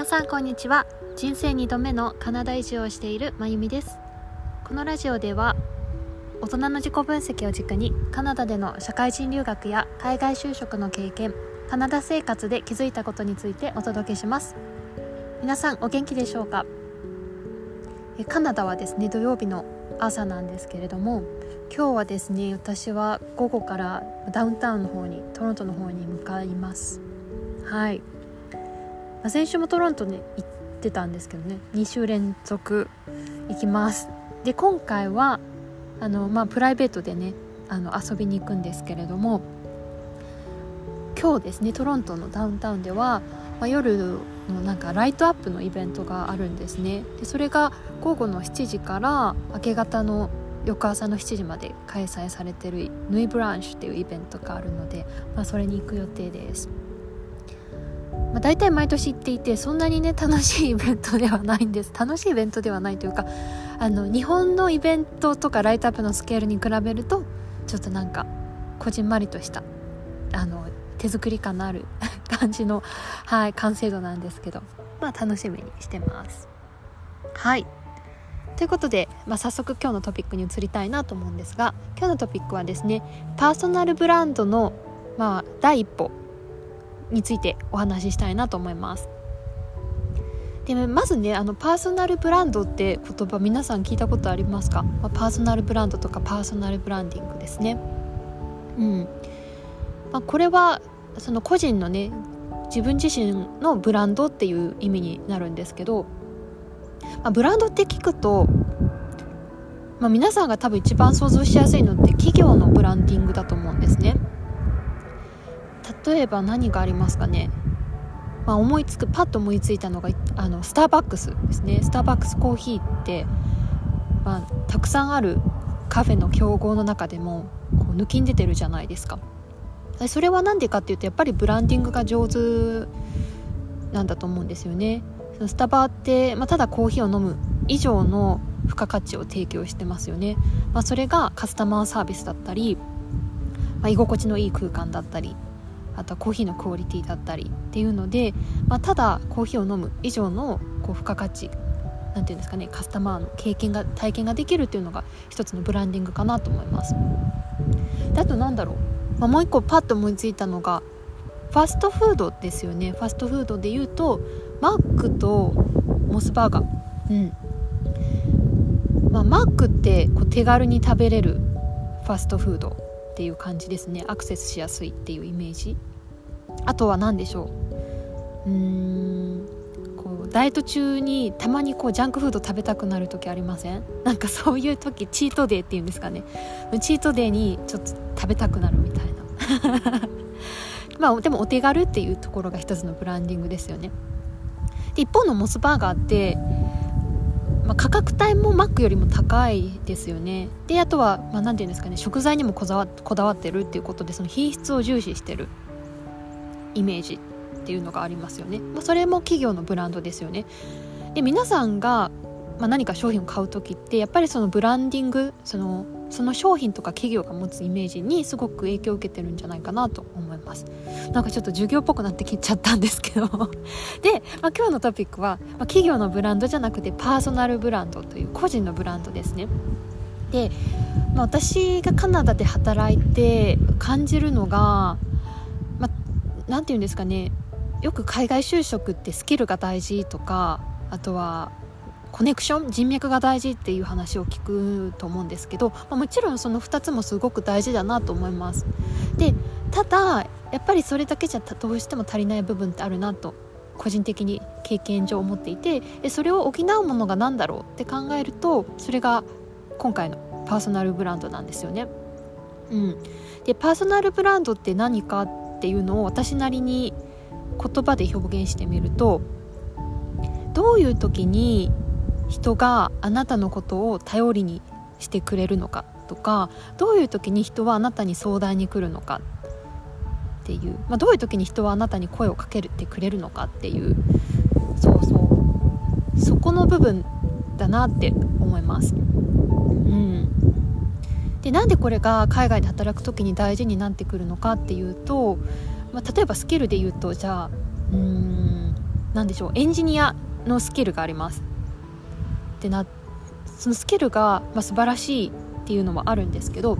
皆さんこんにちは。人生2度目のカナダ移住をしているまゆみです。このラジオでは大人の自己分析を軸にカナダでの社会人留学や海外就職の経験カナダ生活で気づいたことについてお届けします。皆さんお元気でしょうか？カナダはですね土曜日の朝なんですけれども今日はですね私は午後からダウンタウンの方にトロントの方に向かいます。はい、まあ、先週もトロントに行ってたんですけどね。2週連続行きます。で今回はあの、まあ、プライベートでねあの遊びに行くんですけれども今日ですねトロントのダウンタウンでは、まあ、夜のなんかライトアップのイベントがあるんですね。でそれが午後の7時から明け方の翌朝の7時まで開催されてるヌイブランシュっていうイベントがあるので、まあ、それに行く予定です、まあ、大体毎年行っていてそんなにね楽しいイベントではないんです。楽しいイベントではないというかあの日本のイベントとかライトアップのスケールに比べるとちょっとなんかこじんまりとしたあの手作り感のある 感じの、はい、完成度なんですけどまあ楽しみにしてます。はい。ということで、まあ、早速今日のトピックに移りたいなと思うんですが今日のトピックはですねパーソナルブランドの、まあ、第一歩についてお話ししたいなと思います。でまずねあのパーソナルブランドって言葉皆さん聞いたことありますか、まあ、パーソナルブランドとかパーソナルブランディングですね。うん、まあ、これはその個人のね自分自身のブランドっていう意味になるんですけどまあ、ブランドって聞くと、まあ、皆さんが多分一番想像しやすいのって企業のブランディングだと思うんですね。例えば何がありますかね、まあ、思いつくパッと思いついたのがあのスターバックスですね。スターバックスコーヒーって、まあ、たくさんあるカフェの競合の中でもこう抜きん出てるじゃないですか。それは何でかっていうとやっぱりブランディングが上手なんだと思うんですよね。スタバって、まあ、ただコーヒーを飲む以上の付加価値を提供してますよね、まあ、それがカスタマーサービスだったり、まあ、居心地のいい空間だったりあとはコーヒーのクオリティだったりっていうので、まあ、ただコーヒーを飲む以上のこう付加価値なんていうんですかねカスタマーの経験が体験ができるっていうのが一つのブランディングかなと思います。であとなんだろう、まあ、もう一個パッと思いついたのがファストフードですよね。ファストフードで言うとマックとモスバーガー。うん。まあ、マックってこう手軽に食べれるファストフード。っていう感じですね。アクセスしやすいっていうイメージ。あとは何でしょう。うーん。こうダイエット中にたまにこうジャンクフード食べたくなる時ありません？なんかそういう時チートデーっていうんですかね。チートデーにちょっと食べたくなるみたいな。まあでもお手軽っていうところが一つのブランディングですよね。で一方のモスバーガーって、まあ、価格帯もマックよりも高いですよね。であとは何、まあ、て言うんですかね。食材にもこだわこだわってるっていうことでその品質を重視してるイメージっていうのがありますよね、まあ、それも企業のブランドですよね。で皆さんが、ま、何か商品を買う時ってやっぱりそのブランディングそのその商品とか企業が持つイメージにすごく影響を受けてるんじゃないかなと思います。なんかちょっと授業っぽくなってきちゃったんですけど。で、まあ、今日のトピックは、まあ、企業のブランドじゃなくてパーソナルブランドという個人のブランドですね。で、まあ、私がカナダで働いて感じるのがまあ、て言うんですかね。よく海外就職ってスキルが大事とかあとはコネクション人脈が大事っていう話を聞くと思うんですけど、まあ、もちろんその2つもすごく大事だなと思いますでただやっぱりそれだけじゃどうしても足りない部分ってあるなと個人的に経験上思っていてそれを補うものが何だろうって考えるとそれが今回のパーソナルブランドなんですよね。うん、でパーソナルブランドって何かっていうのを私なりに言葉で表現してみるとどういう時に人があなたのことを頼りにしてくれるのかとかどういう時に人はあなたに相談に来るのか。っていう、まあ、どういう時に人はあなたに声をかけてくれるのかっていう。そうそう。そこの部分だなって思います。うん。でなんでこれが海外で働く時に大事になってくるのかっていうと、まあ、例えばスキルで言うとじゃあうん何でしょう。エンジニアのスキルがあります。でなそのスキルが、まあ、素晴らしいっていうのもあるんですけど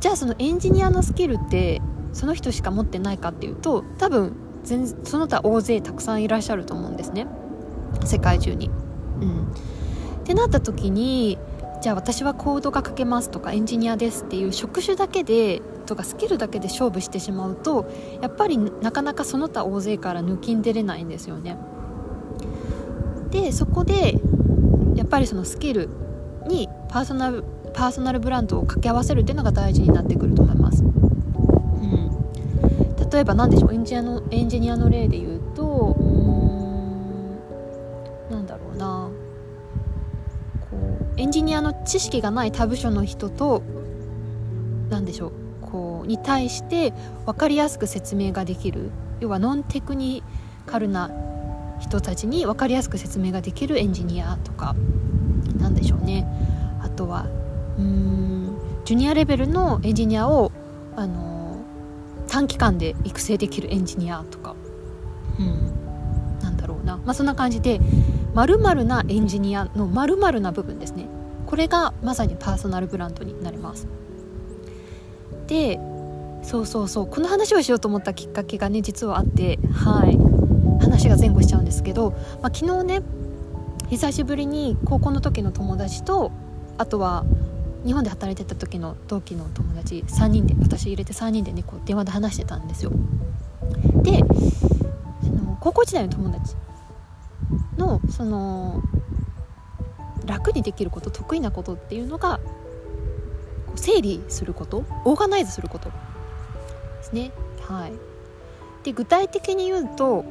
じゃあそのエンジニアのスキルってその人しか持ってないかっていうと多分全その他大勢たくさんいらっしゃると思うんですね世界中に。うん、ってなった時にじゃあ私はコードが書けますとかエンジニアですっていう職種だけでとかスキルだけで勝負してしまうとやっぱりなかなかその他大勢から抜きん出れないんですよね。でそこでぱりそのスキルにパーソナルパーソナルブランドを掛け合わせるっていうのが大事になってくると思います。うん、例えば何でしょうエンジニアのエンジニアの例で言うとうんなんだろうな。こうエンジニアの知識がない他部署の人と何でしょうこうに対して分かりやすく説明ができる。要はノンテクニカルな人たちに分かりやすく説明ができるエンジニアとか何でしょうね。あとはうんジュニアレベルのエンジニアをあの短期間で育成できるエンジニアとか、うん、なんだろうな、まあ、そんな感じで〇〇なエンジニアの〇〇な部分ですね。これがまさにパーソナルブランドになります。でそうそうそう。この話をしようと思ったきっかけがね実はあってはい。話が前後しちゃうんですけど、まあ、昨日ね久しぶりに高校の時の友達とあとは日本で働いてた時の同期の友達3人で私入れて3人でねこう電話で話してたんですよ。でその高校時代の友達のその楽にできること得意なことっていうのが整理することオーガナイズすることですね。はい。で具体的に言うと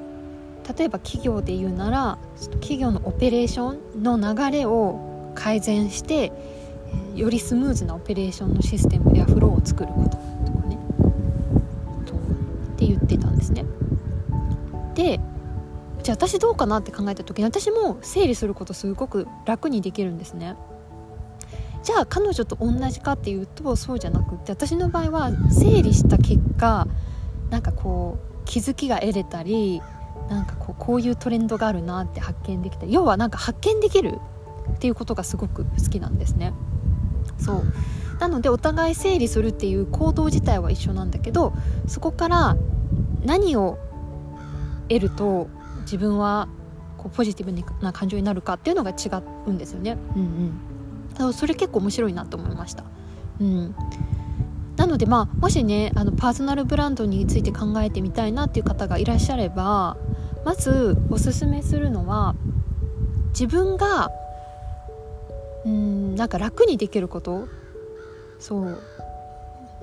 例えば企業で言うなら企業のオペレーションの流れを改善してよりスムーズなオペレーションのシステムやフローを作ることとかね。とって言ってたんですね。でじゃあ私どうかなって考えた時に私も整理することすごく楽にできるんですね。じゃあ彼女と同じかっていうとそうじゃなくって私の場合は整理した結果なんかこう気づきが得れたりなんかこうこういうトレンドがあるなって発見できた。要はなんか発見できるっていうことがすごく好きなんですね。そう。なのでお互い整理するっていう行動自体は一緒なんだけどそこから何を得ると自分はこうポジティブな感情になるかっていうのが違うんですよね。うんうん、それ結構面白いなと思いました。うん、なのでまあもしねあのパーソナルブランドについて考えてみたいなっていう方がいらっしゃればまずおすすめするのは自分がうんなんか楽にできることそう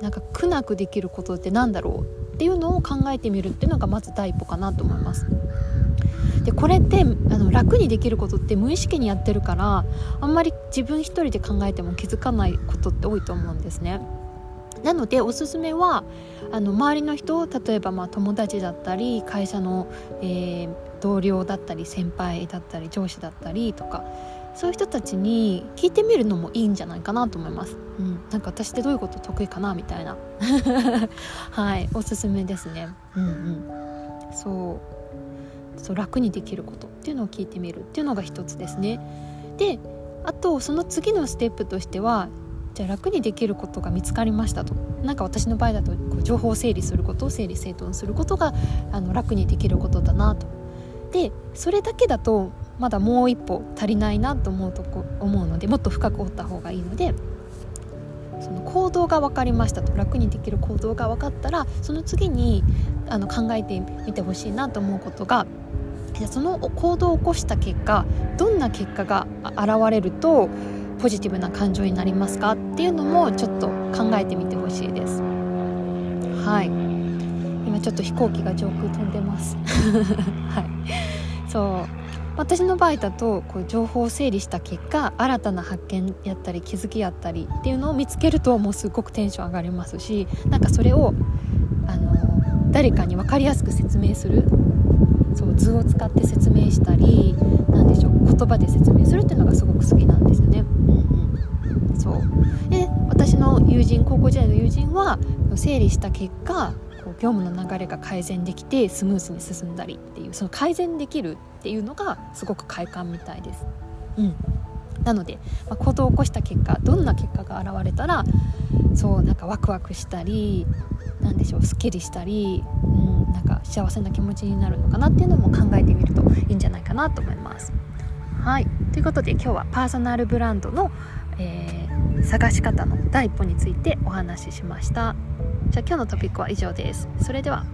なんか苦なくできることってなんだろうっていうのを考えてみるっていうのがまず第一歩かなと思います。でこれってあの楽にできることって無意識にやってるからあんまり自分一人で考えても気づかないことって多いと思うんですね。なのでおすすめはあの周りの人例えばまあ友達だったり会社の、えー、同僚だったり先輩だったり上司だったりとかそういう人たちに聞いてみるのもいいんじゃないかなと思います。うん、なんか私ってどういうこと得意かなみたいな はいおすすめですね。うんうん、そうそう楽にできることっていうのを聞いてみるっていうのが一つですね。であとその次のステップとしてはじゃあ楽にできることが見つかりましたと。なんか私の場合だとこう情報を整理することを整理整頓することがあの楽にできることだなと。でそれだけだとまだもう一歩足りないなと思うとこ思うのでもっと深く追った方がいいのでその行動が分かりましたと。楽にできる行動が分かったらその次にあの考えてみてほしいなと思うことがその行動を起こした結果どんな結果が現れるとポジティブな感情になりますかっていうのもちょっと考えてみてほしいです。はい。今ちょっと飛行機が上空飛んでます。はい。そう。私の場合だとこう情報を整理した結果新たな発見やったり気づきやったりっていうのを見つけるともうすごくテンション上がりますしなんかそれをあの誰かに分かりやすく説明するそう図を使って説明したり何でしょう言葉で説明するっていうのがすごく好きなんですよね。うんうん、そうで私の友人高校時代の友人は整理した結果こう業務の流れが改善できてスムーズに進んだりっていうその改善できるっていうのがすごく快感みたいです。うん、なので、まあ、行動を起こした結果どんな結果が現れたらそうなんかワクワクしたりなんでしょうすっきりしたり、幸せな気持ちになるのかなっていうのも考えてみるといいんじゃないかなと思います。はいということで今日はパーソナルブランドの、えー、探し方の第一歩についてお話ししました。じゃあ今日のトピックは以上です。それでは